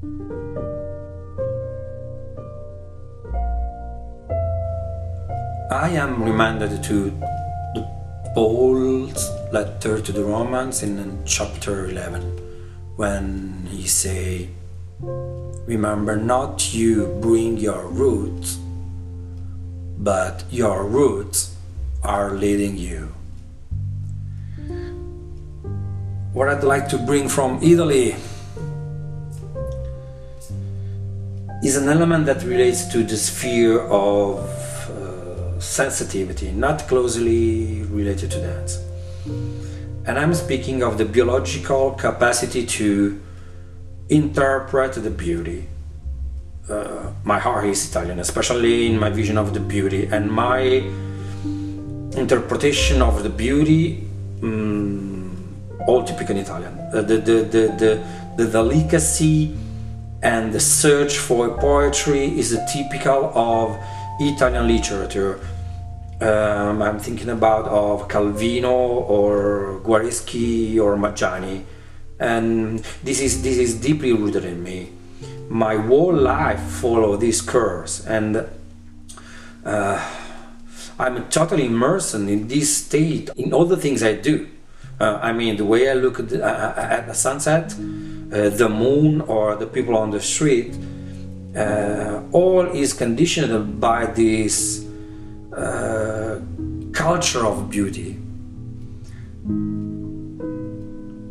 I am reminded to the Paul's letter to the Romans in chapter 11 when he say remember not you bring your roots but your roots are leading you. What I'd like to bring from Italy is an element that relates to the sphere of sensitivity, not closely related to dance. And I'm speaking of the biological capacity to interpret the beauty. Uh, my heart is Italian, especially in my vision of the beauty, and my interpretation of the beauty, um, all typical Italian. Uh, the, the, the, the, the delicacy and the search for poetry is typical of Italian literature. Um, I'm thinking about of Calvino or Guareschi or Maggiani, and this is this is deeply rooted in me. My whole life follow these curves, and uh, I'm totally immersed in this state in all the things I do. Uh, I mean, the way I look at the, uh, at the sunset, the moon, or the people on the street uh, all is conditioned by this uh, culture of beauty.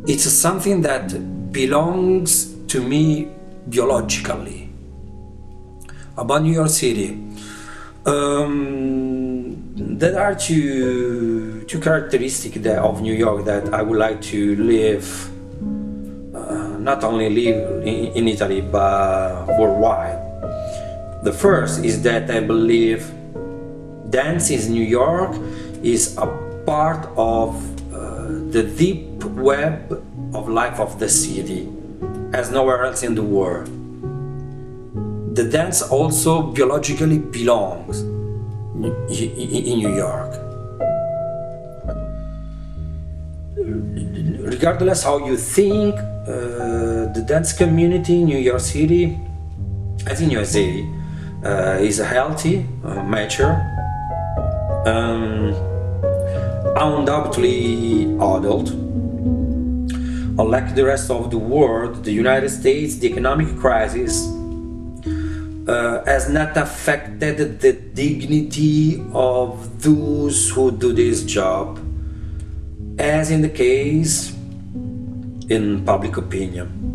It's something that belongs to me biologically. About New York City, um, there are two two characteristics of New York that I would like to live not only live in Italy but worldwide. The first is that I believe dance in New York is a part of uh, the deep web of life of the city as nowhere else in the world. The dance also biologically belongs in New York. Regardless how you think, uh, dance community in New York City, as in USA, uh, is healthy, uh, mature, um, undoubtedly adult. Unlike the rest of the world, the United States, the economic crisis uh, has not affected the dignity of those who do this job, as in the case in public opinion.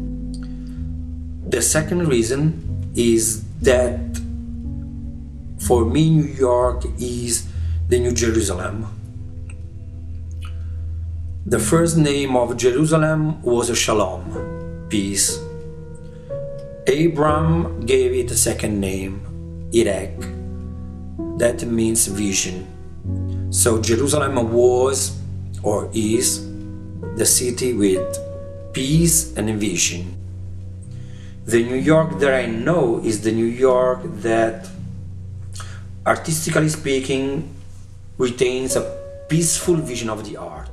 The second reason is that for me, New York is the New Jerusalem. The first name of Jerusalem was Shalom, peace. Abram gave it a second name, Iraq, that means vision. So Jerusalem was or is the city with peace and vision. The New York that I know is the New York that, artistically speaking, retains a peaceful vision of the art.